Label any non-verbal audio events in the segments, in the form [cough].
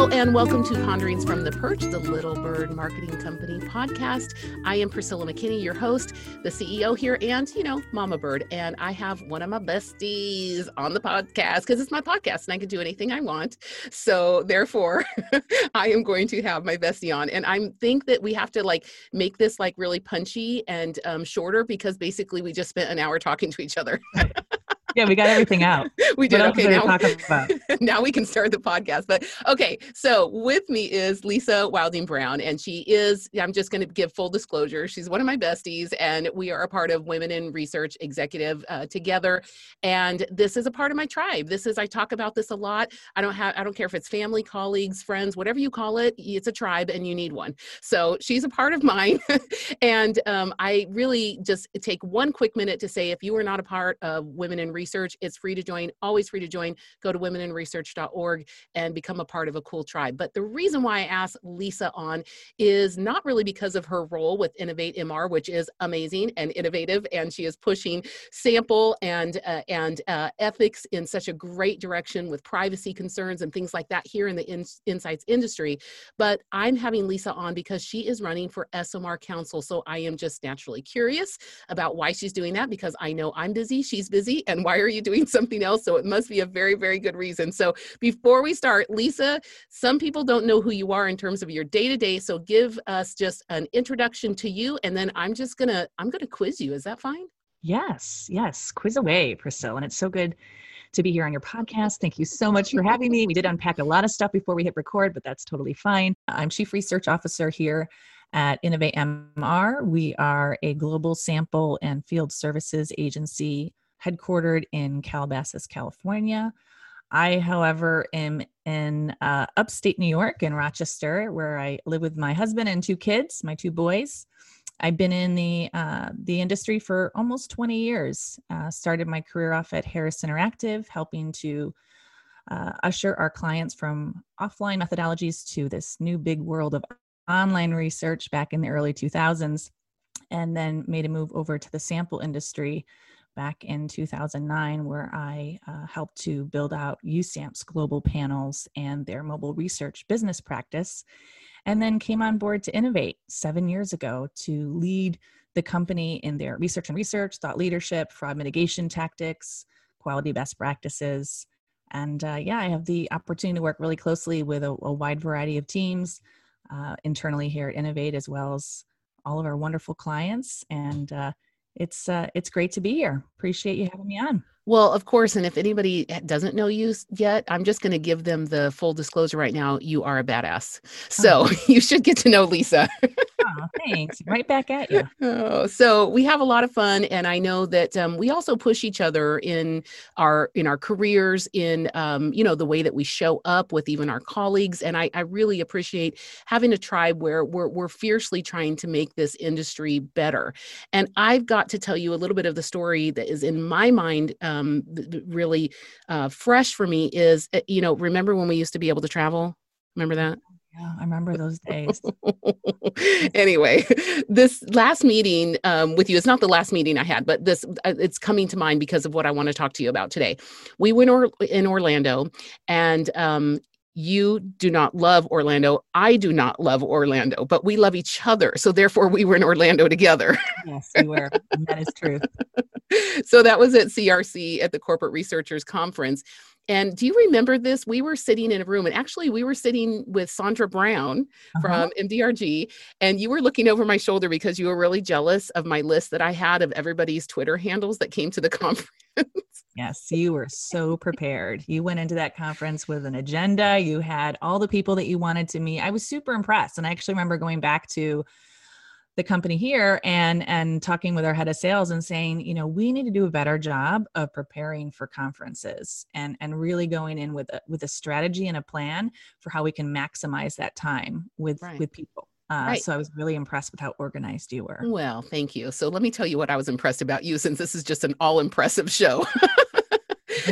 Hello, and welcome to Ponderings from the Perch, the Little Bird Marketing Company podcast. I am Priscilla McKinney, your host, the CEO here, and, you know, Mama Bird. And I have one of my besties on the podcast because it's my podcast and I can do anything I want. So, therefore, [laughs] I am going to have my bestie on. And I think that we have to like make this like really punchy and um, shorter because basically we just spent an hour talking to each other. [laughs] yeah, we got everything out. [laughs] we did. Okay, now, [laughs] now we can start the podcast. But okay, so with me is Lisa Wilding Brown, and she is, I'm just going to give full disclosure, she's one of my besties, and we are a part of Women in Research Executive uh, together. And this is a part of my tribe. This is, I talk about this a lot. I don't have, I don't care if it's family, colleagues, friends, whatever you call it, it's a tribe and you need one. So she's a part of mine. [laughs] and um, I really just take one quick minute to say if you are not a part of Women in Research, research. It's free to join, always free to join. Go to womeninresearch.org and become a part of a cool tribe. But the reason why I asked Lisa on is not really because of her role with Innovate MR, which is amazing and innovative, and she is pushing sample and uh, and uh, ethics in such a great direction with privacy concerns and things like that here in the in- insights industry. But I'm having Lisa on because she is running for ESOMAR Council, so I am just naturally curious about why she's doing that because I know I'm busy, she's busy, and why are you doing [laughs] something else? So it must be a very, very good reason. So before we start, Lisa, some people don't know who you are in terms of your day to day. So give us just an introduction to you, and then I'm just gonna I'm gonna quiz you. Is that fine? Yes, yes. Quiz away, Priscilla. And it's so good to be here on your podcast. Thank you so much for having me. We did unpack a lot of stuff before we hit record, but that's totally fine. I'm Chief Research Officer here at Innovate MR. We are a global sample and field services agency headquartered in Calabasas, California. I, however, am in uh, upstate New York in Rochester, where I live with my husband and two kids, my two boys. I've been in the uh, the industry for almost 20 years. Uh, started my career off at Harris Interactive, helping to uh, usher our clients from offline methodologies to this new big world of online research back in the early 2000s, and then made a move over to the sample industry back in 2009, where I uh, helped to build out USAMP's global panels and their mobile research business practice, and then came on board to innovate seven years ago to lead the company in their research and research, thought leadership, fraud mitigation tactics, quality best practices. And uh, yeah, I have the opportunity to work really closely with a, a wide variety of teams uh, internally here at Innovate, as well as all of our wonderful clients. And uh, it's uh, it's great to be here. Appreciate you having me on. Well, of course, and if anybody doesn't know you yet, I'm just going to give them the full disclosure right now. You are a badass, so oh. [laughs] you should get to know Lisa. oh, thanks. Right back at you. [laughs] Oh, so we have a lot of fun, and I know that um, we also push each other in our in our careers, in um, you know the way that we show up with even our colleagues. And I, I really appreciate having a tribe where we're we're fiercely trying to make this industry better. And I've got to tell you a little bit of the story that is in my mind um, really uh, fresh for me. Is eh, you know remember when we used to be able to travel? Remember that? Yeah, I remember those days. [laughs] anyway, this last meeting um, with you, it's not the last meeting I had, but this uh, it's coming to mind because of what I want to talk to you about today. We went or- in Orlando, and um, you do not love Orlando. I do not love Orlando, but we love each other. So therefore, we were in Orlando together. yes, we were. that is true. [laughs] so that was at CRC at the Corporate Researchers Conference. And do you remember this? We were sitting in a room, and actually, we were sitting with Sandra Brown uh-huh. from MDRG, and you were looking over my shoulder because you were really jealous of my list that I had of everybody's Twitter handles that came to the [laughs] conference. [laughs] yes, you were so prepared. You went into that conference with an agenda, you had all the people that you wanted to meet. I was super impressed. And I actually remember going back to the company here and and talking with our head of sales and saying you know we need to do a better job of preparing for conferences and and really going in with a with a strategy and a plan for how we can maximize that time with right. with people uh, right. So I was really impressed with how organized you were. Well, thank you. So let me tell you what I was impressed about you, since this is just an all impressive show. [laughs]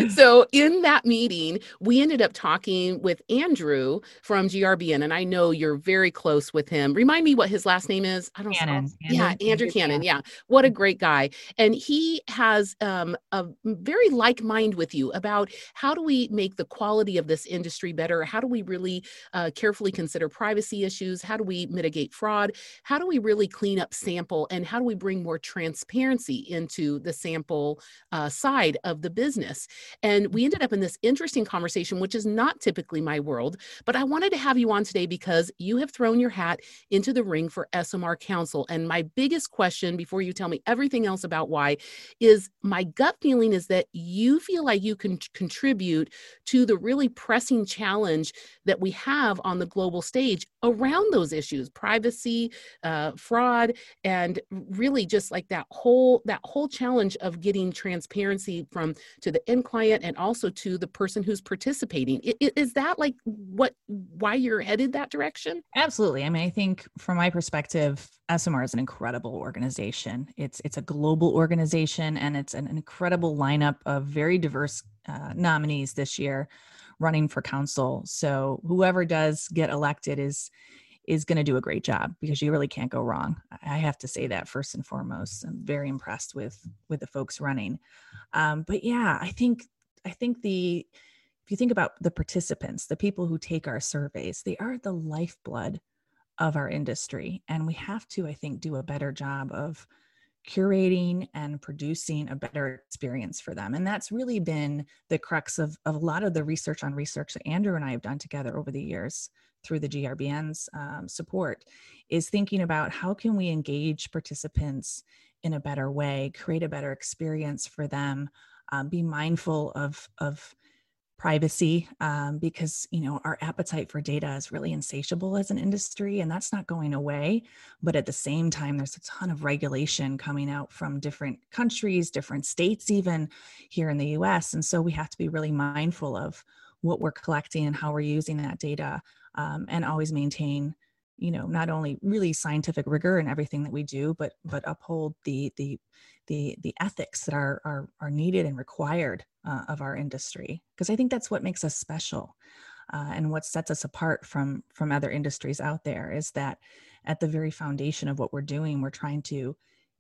so in that meeting, we ended up talking with Andrew from GRBN, and I know you're very close with him. Remind me what his last name is. I don't know. Cannon. Yeah, Andrew, Andrew Cannon. Yeah, what a great guy. And he has um, a very like mind with you about how do we make the quality of this industry better? How do we really uh, carefully consider privacy issues? How do we mitigate fraud? How do we really clean up sample? And how do we bring more transparency into the sample uh, side of the business? And we ended up in this interesting conversation, which is not typically my world, but I wanted to have you on today because you have thrown your hat into the ring for ESOMAR Council. And my biggest question before you tell me everything else about why is my gut feeling is that you feel like you can contribute to the really pressing challenge that we have on the global stage around those issues privacy uh, fraud and really just like that whole that whole challenge of getting transparency from to the end client and also to the person who's participating. Is that like what why you're headed that direction? Absolutely. I mean i think from my perspective esomar is an incredible organization. It's it's a global organization and it's an incredible lineup of very diverse uh, nominees this year running for council. So whoever does get elected is is going to do a great job because you really can't go wrong. I have to say that first and foremost. I'm very impressed with with the folks running. Um, but yeah, I think I think the if you think about the participants, the people who take our surveys, they are the lifeblood of our industry, and we have to, I think, do a better job of curating and producing a better experience for them. And that's really been the crux of, of a lot of the research on research that Andrew and I have done together over the years through the GRBN's um, support is thinking about how can we engage participants in a better way, create a better experience for them, um, be mindful of, of privacy um, because you know our appetite for data is really insatiable as an industry and that's not going away. But at the same time there's a ton of regulation coming out from different countries different states even here in the us and so we have to be really mindful of what we're collecting and how we're using that data um, and always maintain you know not only really scientific rigor in everything that we do but but uphold the the the the ethics that are are, are needed and required uh, of our industry. Because i think that's what makes us special uh, and what sets us apart from from other industries out there is that at the very foundation of what we're doing we're trying to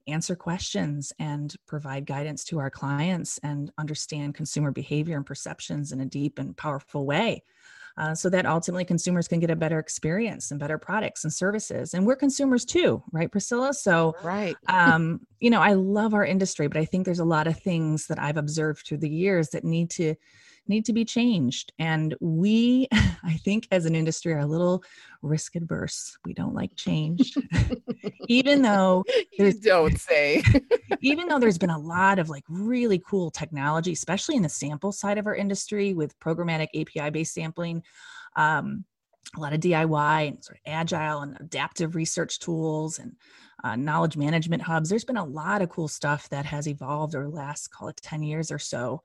answer questions and provide guidance to our clients and understand consumer behavior and perceptions in a deep and powerful way uh, so that ultimately consumers can get a better experience and better products and services. And we're consumers too, right, Priscilla? So, right. um, you know, I love our industry, but I think there's a lot of things that I've observed through the years that need to need to be changed. And we, [laughs] I think, as an industry, are a little risk adverse. We don't like change, [laughs] even though you don't say. [laughs] even though there's been a lot of like really cool technology, especially in the sample side of our industry with programmatic API based sampling. Um, a lot of DIY and sort of agile and adaptive research tools and uh, knowledge management hubs. There's been a lot of cool stuff that has evolved over the last, call it 10 years or so.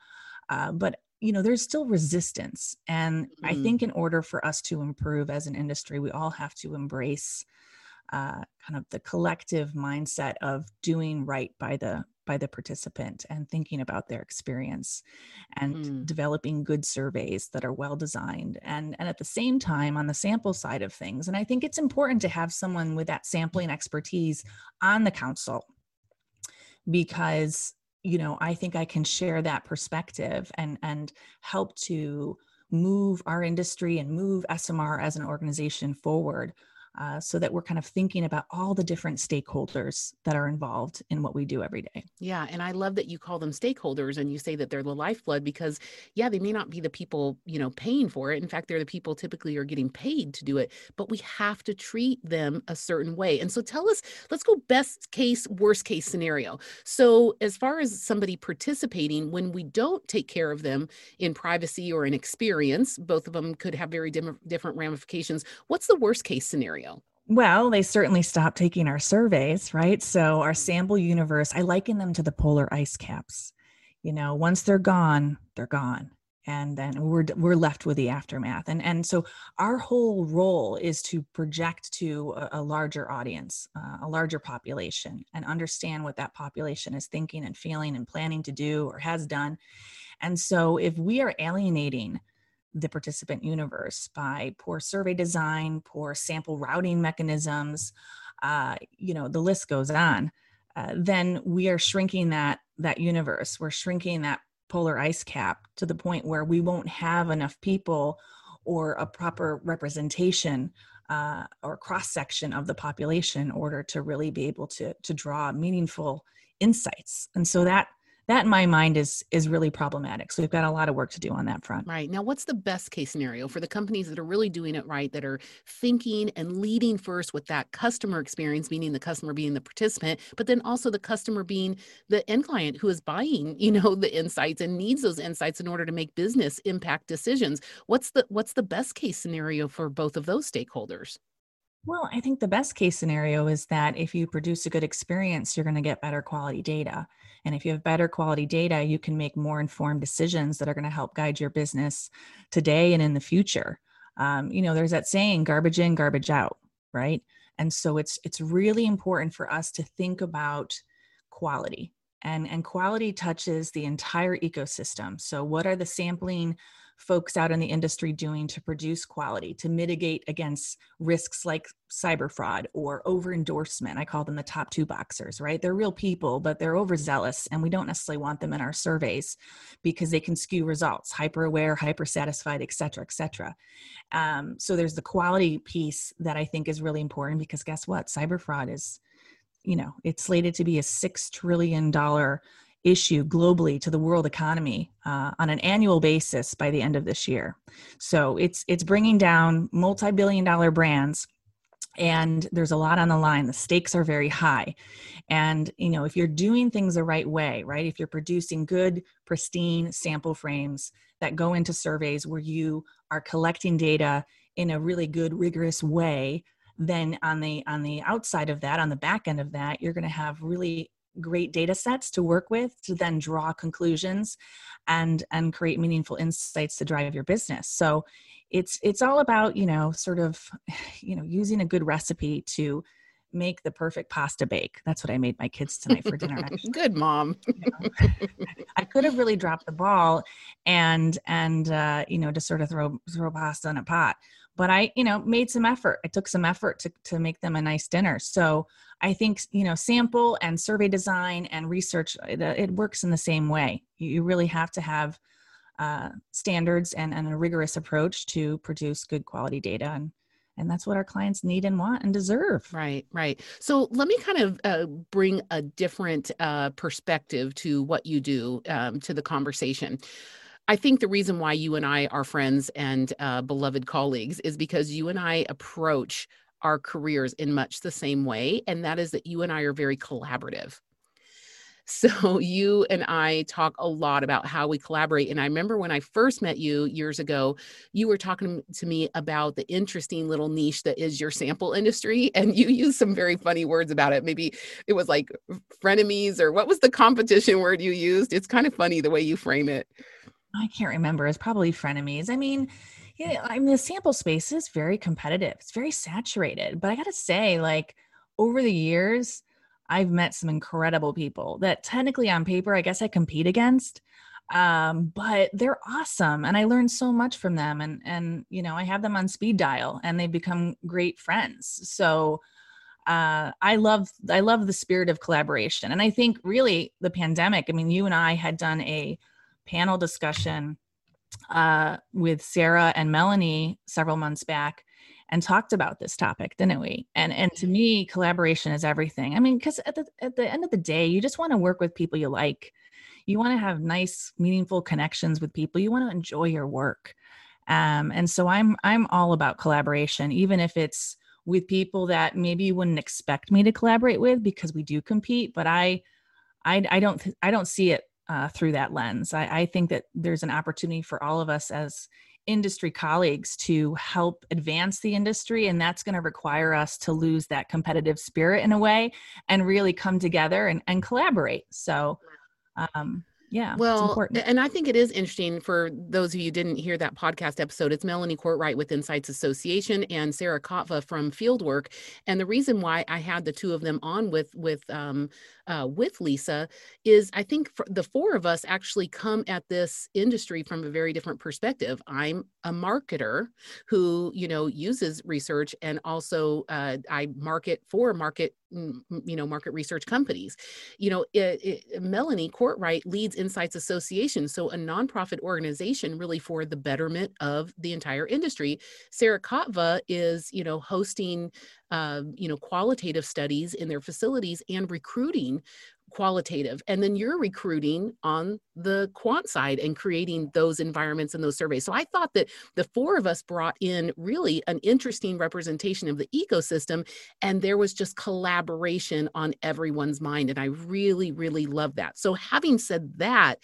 Uh, but you know there's still resistance and mm-hmm. i think in order for us to improve as an industry we all have to embrace uh, kind of the collective mindset of doing right by the by the participant and thinking about their experience and mm. developing good surveys that are well designed and and at the same time on the sample side of things and i think it's important to have someone with that sampling expertise on the council because you know i think i can share that perspective and and help to move our industry and move esomar as an organization forward uh, so that we're kind of thinking about all the different stakeholders that are involved in what we do every day. Yeah. And I love that you call them stakeholders and you say that they're the lifeblood because, yeah, they may not be the people, you know, paying for it. In fact, they're the people typically are getting paid to do it, but we have to treat them a certain way. And so tell us, let's go best case, worst case scenario. So, as far as somebody participating, when we don't take care of them in privacy or in experience, both of them could have very different ramifications. What's the worst case scenario? Well, they certainly stopped taking our surveys, right? So, our sample universe, I liken them to the polar ice caps. You know, once they're gone, they're gone. and then we're we're left with the aftermath and and so our whole role is to project to a, a larger audience uh, a larger population and understand what that population is thinking and feeling and planning to do or has done and so if we are alienating the participant universe by poor survey design poor sample routing mechanisms uh, you know the list goes on uh, then we are shrinking that that universe. We're shrinking that polar ice cap to the point where we won't have enough people or a proper representation uh, or cross section of the population in order to really be able to to draw meaningful insights. And so that that in my mind is is really problematic. So we've got a lot of work to do on that front. Right. Now what's the best case scenario for the companies that are really doing it right that are thinking and leading first with that customer experience meaning the customer being the participant but then also the customer being the end client who is buying you know the insights and needs those insights in order to make business impact decisions? What's the what's the best case scenario for both of those stakeholders well, I think the best case scenario is that if you produce a good experience, you're going to get better quality data. And if you have better quality data, you can make more informed decisions that are going to help guide your business today and in the future. Um, you know, there's that saying, garbage in, garbage out, right? And so it's it's really important for us to think about quality. And, and quality touches the entire ecosystem. So, what are the sampling folks out in the industry doing to produce quality, to mitigate against risks like cyber fraud or over endorsement? I call them the top two boxers, right? They're real people, but they're overzealous, and we don't necessarily want them in our surveys because they can skew results, hyper aware, hyper satisfied, et cetera, et cetera. Um, so there's the quality piece that I think is really important because guess what? Cyber fraud is, you know, it's slated to be a six trillion dollar issue globally to the world economy uh, on an annual basis by the end of this year. So it's it's bringing down multi-billion dollar brands and there's a lot on the line the stakes are very high and you know if you're doing things the right way right if you're producing good pristine sample frames that go into surveys where you are collecting data in a really good rigorous way then on the on the outside of that on the back end of that you're going to have really great data sets to work with to then draw conclusions and and create meaningful insights to drive your business. So it's it's all about you know sort of [sighs] you know using a good recipe to make the perfect pasta bake. That's what i made my kids tonight for dinner [laughs] actually. good mom. You [laughs] know, i could have really dropped the ball and and uh, you know just sort of throw throw pasta in a pot but I, you know, made some effort. I took some effort to, to make them a nice dinner. So I think, you know, sample and survey design and research, it, uh, it works in the same way. You really have to have uh, standards and, and a rigorous approach to produce good quality data. And, and that's what our clients need and want and deserve. Right, right. So let me kind of uh, bring a different uh, perspective to what you do um, to the conversation. I think the reason why you and I are friends and uh, beloved colleagues is because you and I approach our careers in much the same way. And that is that you and I are very collaborative. [laughs] So you and I talk a lot about how we collaborate. And I remember when I first met you years ago, you were talking to me about the interesting little niche that is your sample industry. And you used some very funny words about it. Maybe it was like frenemies or what was the competition word you used? It's kind of funny the way you frame it. I can't remember. It's probably frenemies. I mean, yeah, I mean, the sample space is very competitive. It's very saturated. But I got to say, like, over the years, I've met some incredible people that technically on paper, I guess I compete against. Um, but they're awesome. And I learned so much from them. And, and, you know, I have them on speed dial and they've become great friends. So, uh, I love I love the spirit of collaboration, and I think really the pandemic. I mean, you and I had done a panel discussion uh, with Sarah and Melanie several months back and talked about this topic, didn't we? And and to me, collaboration is everything. I mean, because at the at the end of the day, you just want to work with people you like. You want to have nice, meaningful connections with people. You want to enjoy your work. Um, and so I'm I'm all about collaboration, even if it's with people that maybe you wouldn't expect me to collaborate with because we do compete. But I I, I don't I don't see it uh, through that lens. I, I think that there's an opportunity for all of us as industry colleagues to help advance the industry and that's going to require us to lose that competitive spirit in a way and really come together and, and collaborate so um, Yeah. Well, and I think it is interesting for those of you didn't hear that podcast episode. It's Melanie Courtright with Insights Association and Sarah Kotva from Fieldwork. And the reason why I had the two of them on with with um, uh, with Lisa is I think the four of us actually come at this industry from a very different perspective. I'm a marketer who you know uses research and also uh, I market for market you know market research companies. You know it, it, melanie courtright leads insights association so a nonprofit organization really for the betterment of the entire industry. Sarah kotva is you know hosting uh, you know qualitative studies in their facilities and recruiting qualitative and then you're recruiting on the quant side and creating those environments and those surveys so i thought that the four of us brought in really an interesting representation of the ecosystem and there was just collaboration on everyone's mind and i really really love that so having said that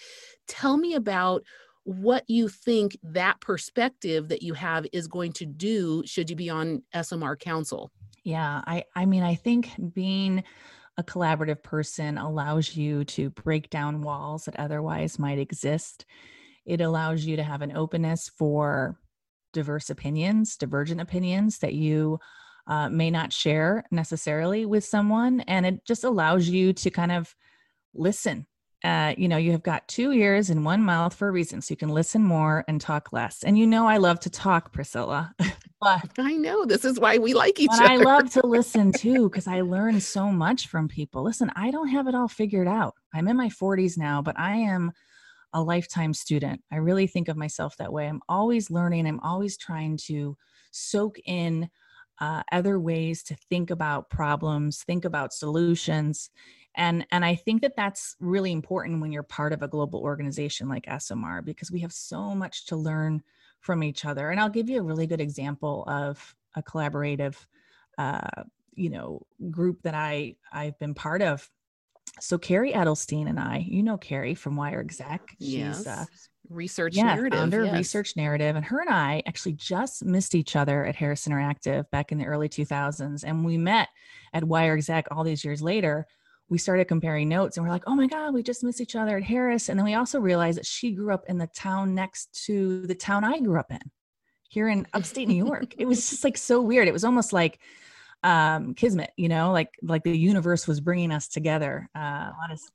tell me about what you think that perspective that you have is going to do should you be on ESOMAR Council. Yeah, I I mean I think being a collaborative person allows you to break down walls that otherwise might exist. It allows you to have an openness for diverse opinions, divergent opinions that you uh, may not share necessarily with someone. And it just allows you to kind of listen. Uh, you know, you have got two ears and one mouth for a reason. So you can listen more and talk less. And you know, I love to talk, Priscilla. [laughs] But I know this is why we like each other. I love to [laughs] listen too because I learn so much from people. Listen, I don't have it all figured out. I'm in my 40s now, but I am a lifetime student. I really think of myself that way. I'm always learning. I'm always trying to soak in uh, other ways to think about problems, think about solutions, and and I think that that's really important when you're part of a global organization like ESOMAR because we have so much to learn from each other. And I'll give you a really good example of a collaborative, uh, you know, group that I I've been part of. So Kerry Edelstein and I, you know Kerry from Wire Exec. She's yes. uh, research yeah, narrative. Founder yes. Research Narrative. And her and I actually just missed each other at Harris Interactive back in the early 2000s. And we met at Wire Exec all these years later we started comparing notes and we're like, oh my God, we just missed each other at Harris. And then we also realized that she grew up in the town next to the town I grew up in here in upstate New York. it was just like so weird. It was almost like um kismet you know like like the universe was bringing us together uh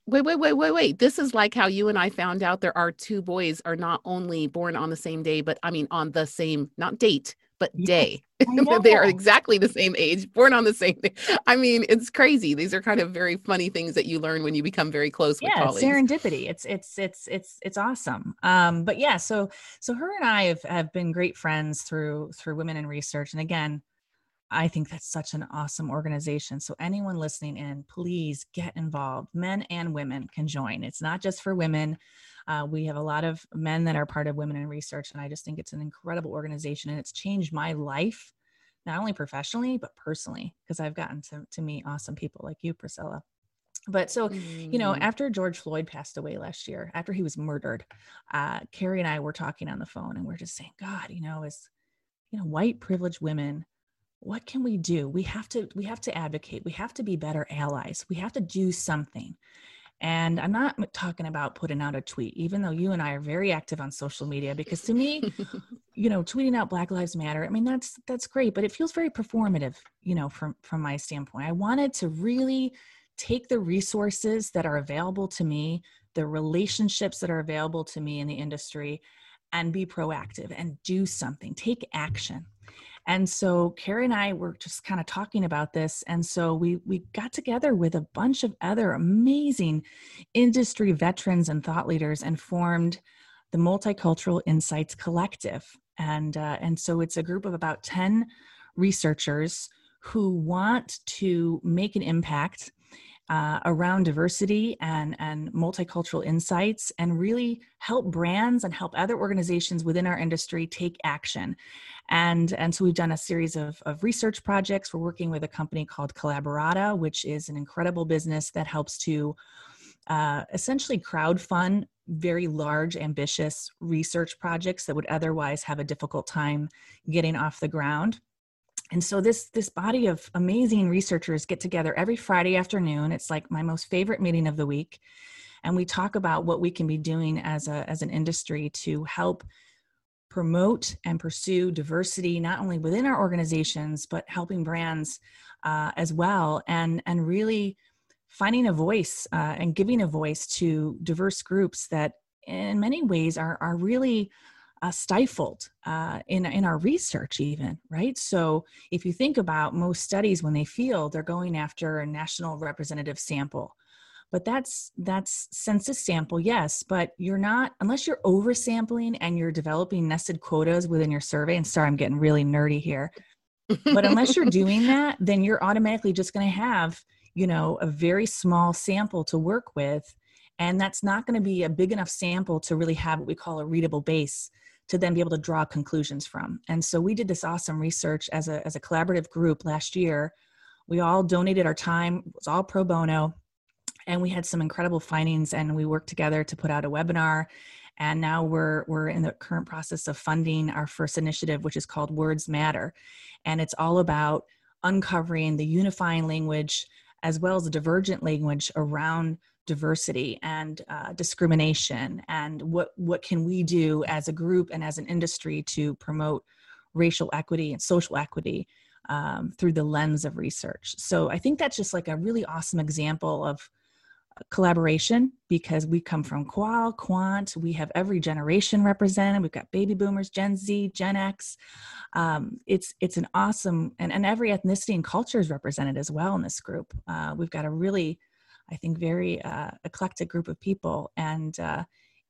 wait wait wait wait wait this is like how you and i found out there are two boys are not only born on the same day but i mean on the same not date but day. [laughs] they are exactly the same age, born on the same day. I mean, it's crazy. These are kind of very funny things that you learn when you become very close yeah, with colleagues. serendipity. It's it's it's it's it's awesome. Um, but yeah, so so her and I have have been great friends through through Women in Research. And again, I think that's such an awesome organization. So anyone listening in, please get involved. Men and women can join. It's not just for women. Uh, we have a lot of men that are part of Women in Research, and I just think it's an incredible organization, and it's changed my life, not only professionally but personally, because I've gotten to to meet awesome people like you, Priscilla. But so, mm. you know, mm. after George Floyd passed away last year, after he was murdered, uh, Kerry and I were talking on the phone, and we're just saying, God, you know, as you know, white privileged women what can we do? We have to we have to advocate. We have to be better allies. We have to do something. And I'm not talking about putting out a tweet, even though you and I are very active on social media, because to me, [laughs] you know, tweeting out Black Lives Matter, I mean, that's that's great, but it feels very performative, you know, from from my standpoint. I wanted to really take the resources that are available to me, the relationships that are available to me in the industry, and be proactive and do something, take action. And so Kerry and I were just kind of talking about this. And so we we got together with a bunch of other amazing industry veterans and thought leaders and formed the Multicultural Insights Collective. And uh, and so it's a group of about 10 researchers who want to make an impact uh, around diversity and, and multicultural insights and really help brands and help other organizations within our industry take action. And, and so we've done a series of, of research projects. We're working with a company called Collaborata, which is an incredible business that helps to uh, essentially crowdfund very large, ambitious research projects that would otherwise have a difficult time getting off the ground and so this this body of amazing researchers get together every friday afternoon. It's like my most favorite meeting of the week. And we talk about what we can be doing as a as an industry to help promote and pursue diversity not only within our organizations but helping brands uh, as well. And and really finding a voice uh, and giving a voice to diverse groups that in many ways are are really uh, stifled uh, in in our research even right? So if you think about most studies when they feel they're going after a national representative sample. But that's that's census sample yes but you're not unless you're oversampling and you're developing nested quotas within your survey and sorry i'm getting really nerdy here but unless you're [laughs] doing that then you're automatically just going to have you know a very small sample to work with and that's not going to be a big enough sample to really have what we call a readable base to then be able to draw conclusions from. And so we did this awesome research as a as a collaborative group last year. We all donated our time it was all pro bono and we had some incredible findings and we worked together to put out a webinar. And now we're we're in the current process of funding our first initiative which is called words matter. And it's all about uncovering the unifying language as well as the divergent language around diversity and uh, discrimination and what what can we do as a group and as an industry to promote racial equity and social equity um, through the lens of research? So i think that's just like a really awesome example of collaboration because we come from qual quant we have every generation represented we've got baby boomers gen z gen x. Um, it's it's an awesome and, and every ethnicity and culture is represented as well in this group. Uh, we've got a really i think very uh, eclectic group of people and uh,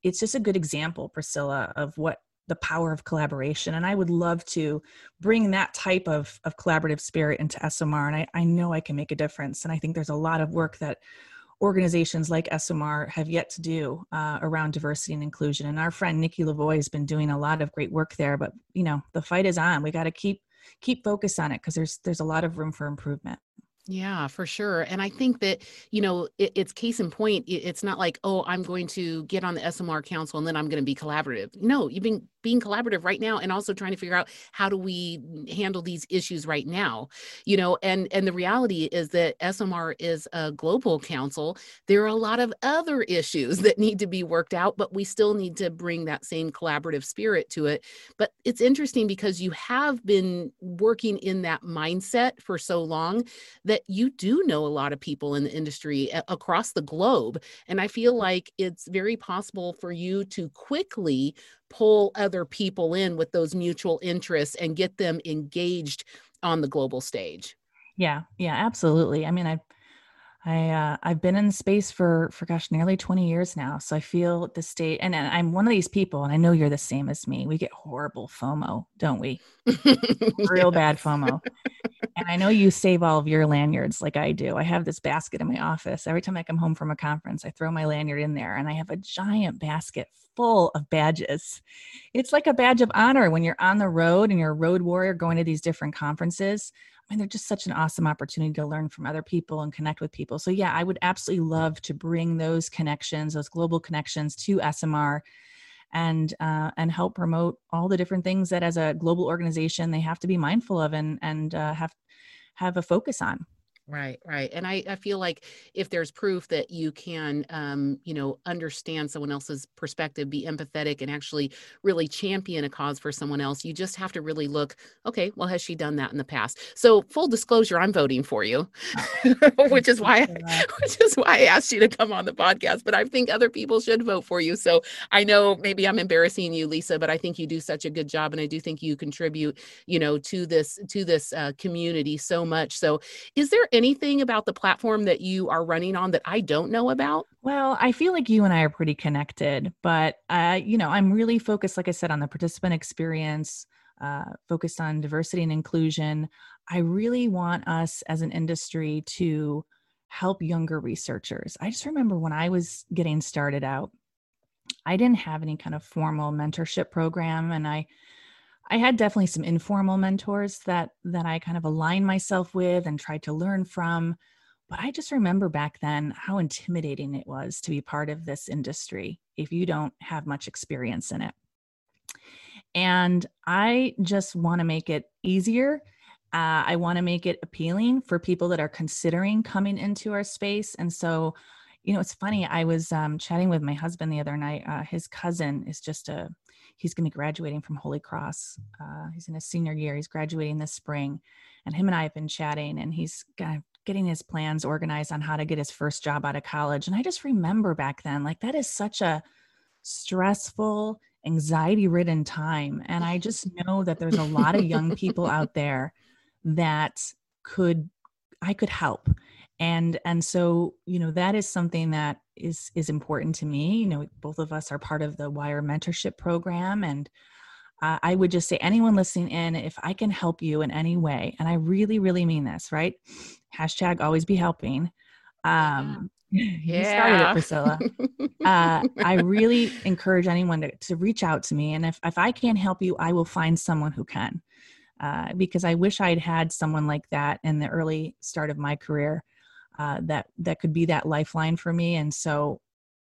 it's just a good example priscilla of what the power of collaboration and i would love to bring that type of, of collaborative spirit into esomar and I, I know i can make a difference and i think there's a lot of work that organizations like ESOMAR have yet to do uh, around diversity and inclusion. And our friend Nikki Lavoie has been doing a lot of great work there. But you know, the fight is on. We got to keep keep focus on it because there's there's a lot of room for improvement. Yeah, for sure. And I think that, you know, it, it's case in point. It, it's not like, oh, I'm going to get on the ESOMAR council and then I'm going to be collaborative. No, you've been being collaborative right now and also trying to figure out how do we handle these issues right now you know and and the reality is that esomar is a global council. There are a lot of other issues [laughs] that need to be worked out but we still need to bring that same collaborative spirit to it. But it's interesting because you have been working in that mindset for so long that you do know a lot of people in the industry across the globe. And i feel like it's very possible for you to quickly pull other people in with those mutual interests and get them engaged on the global stage. Yeah, yeah, absolutely. I mean, I've I uh, I've been in space for for gosh nearly 20 years now. So I feel the state and, and I'm one of these people and I know you're the same as me. We get horrible FOMO, don't we? [laughs] Real bad FOMO. and I know you save all of your lanyards like I do. I have this basket in my office. Every time I come home from a conference, I throw my lanyard in there and I have a giant basket full of badges. It's like a badge of honor when you're on the road and you're a road warrior going to these different conferences. I mean, they're just such an awesome opportunity to learn from other people and connect with people. So, yeah, I would absolutely love to bring those connections, those global connections to ESOMAR and uh, and help promote all the different things that as a global organization they have to be mindful of and and uh, have have a focus on Right, right. And I, I feel like if there's proof that you can, um, you know, understand someone else's perspective, be empathetic, and actually really champion a cause for someone else, you just have to really look, okay, well, has she done that in the past? So, full disclosure, I'm voting for you, [laughs] [laughs] which is why, I, [laughs] which is why I asked you to come on the podcast. But I think other people should vote for you. So I know maybe I'm embarrassing you, Lisa, but I think you do such a good job, and I do think you contribute, you know, to this to this uh, community so much. So, is there anything about the platform that you are running on that I don't know about? Well, I feel like you and I are pretty connected, but uh, you know, I'm really focused, like I said, on the participant experience, uh, focused on diversity and inclusion. I really want us as an industry to help younger researchers. I just remember when I was getting started out, I didn't have any kind of formal mentorship program, and I I had definitely some informal mentors that that I kind of aligned myself with and tried to learn from. But I just remember back then how intimidating it was to be part of this industry if you don't have much experience in it. And I just want to make it easier. Uh, I want to make it appealing for people that are considering coming into our space. And so you know, it's funny. I was um, chatting with my husband the other night. Uh, his cousin is just a, he's going to be graduating from Holy Cross. Uh, he's in his senior year. He's graduating this spring. And him and I have been chatting, and he's kind of getting his plans organized on how to get his first job out of college. And I just remember back then, like, that is such a stressful, anxiety ridden time. And I just [laughs] know that there's a lot of young people out there that could, I could help and and so you know that is something that is is important to me. You know both of us are part of the wire mentorship program and uh, i would just say anyone listening in if i can help you in any way and i really really mean this right? Hashtag always be helping. Um yeah. [laughs] you started it priscilla. [laughs] Uh, i really encourage anyone to, to reach out to me and if, if i can't help you i will find someone who can. Uh, because i wish i'd had someone like that in the early start of my career uh, that that could be that lifeline for me. And so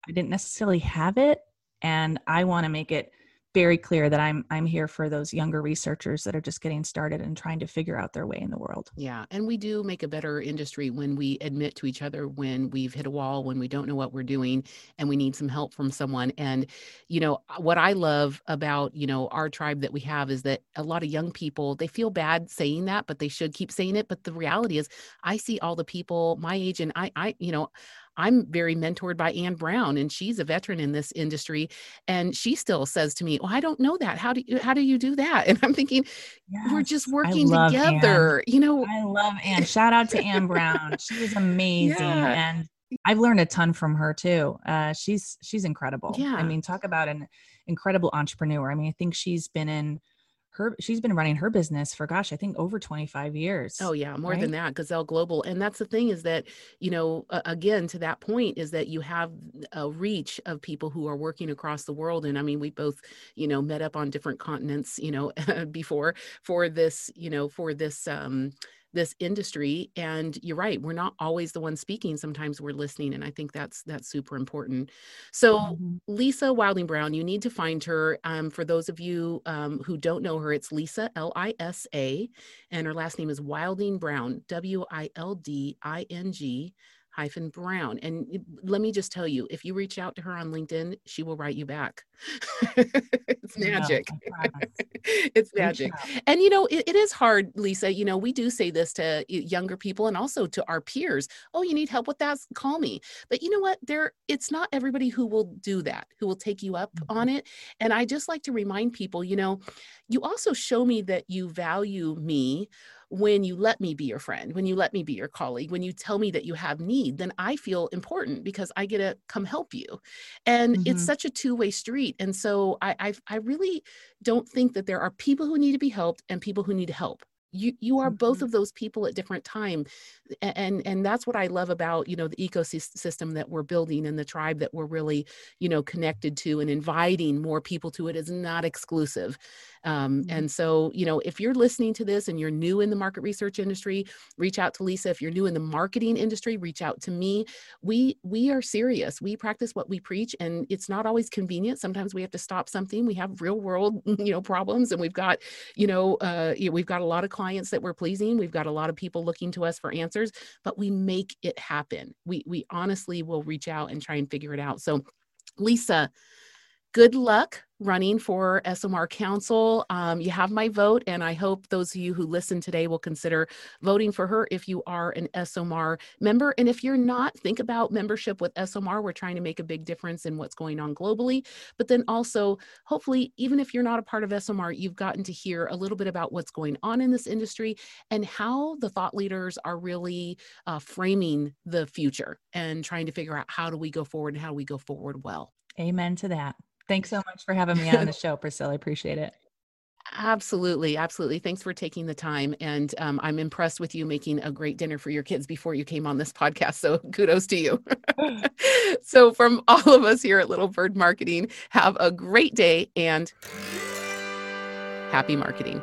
i didn't necessarily have it and i want to make it very clear that I'm I'm here for those younger researchers that are just getting started and trying to figure out their way in the world. Yeah, and we do make a better industry when we admit to each other when we've hit a wall, when we don't know what we're doing and we need some help from someone. And you know, uh, what I love about, you know, our tribe that we have is that a lot of young people, they feel bad saying that, but they should keep saying it, but the reality is I see all the people my age and I I you know, I'm very mentored by Anne Brown, and she's a veteran in this industry. And she still says to me, "Oh, I don't know that. How do you how do you do that?" [laughs] And I'm thinking, yes, we're just working together. Anne. You know, I love Anne. Shout out to Anne Brown. [laughs] She was amazing, yeah. and I've learned a ton from her too. Uh, she's she's incredible. Yeah, I mean, talk about an incredible entrepreneur. I mean, I think she's been in her she's been running her business for gosh i think over 25 years oh yeah more right? than that gazelle global and that's the thing is that you know uh, again to that point is that you have a reach of people who are working across the world and i mean we both you know met up on different continents you know [laughs] before for this you know for this um this industry and you're right we're not always the one speaking sometimes we're listening and i think that's that's super important so mm-hmm. lisa wilding brown you need to find her um, for those of you um, who don't know her it's lisa l-i-s-a and her last name is wilding brown w-i-l-d-i-n-g hyphen brown and let me just tell you if you reach out to her on linkedin she will write you back. [laughs] It's magic. [laughs] it's magic. and you know it, it is hard lisa you know we do say this to younger people and also to our peers oh you need help with that? Call me. But you know what? There it's not everybody who will do that who will take you up mm-hmm. on it and i just like to remind people you know you also show me that you value me when you let me be your friend, when you let me be your colleague, when you tell me that you have need, then I feel important because I get to come help you. And mm-hmm. it's such a two-way street. And so I, I I really don't think that there are people who need to be helped and people who need help you you are both mm-hmm. of those people at different time and and that's what i love about you know the ecosystem that we're building and the tribe that we're really you know connected to and inviting more people to it is not exclusive. Um, mm-hmm. and so you know if you're listening to this and you're new in the market research industry reach out to lisa. If you're new in the marketing industry reach out to me. We we are serious. We practice what we preach and it's not always convenient. Sometimes we have to stop something. We have real world [laughs] you know problems and we've got you know uh, we've got a lot of clients that we're pleasing we've got a lot of people looking to us for answers but we make it happen. We we honestly will reach out and try and figure it out. So lisa good luck running for ESOMAR Council. Um, you have my vote, and I hope those of you who listen today will consider voting for her if you are an ESOMAR member. And if you're not, think about membership with ESOMAR. We're trying to make a big difference in what's going on globally. But then also, hopefully, even if you're not a part of ESOMAR, you've gotten to hear a little bit about what's going on in this industry and how the thought leaders are really uh, framing the future and trying to figure out how do we go forward and how do we go forward well. Amen to that. Thanks so much for having me on the [laughs] show, Priscilla. I appreciate it. Absolutely, absolutely. Thanks for taking the time, and um, I'm impressed with you making a great dinner for your kids before you came on this podcast. So [laughs] kudos to you. [laughs] so, from all of us here at Little Bird Marketing, have a great day and happy marketing.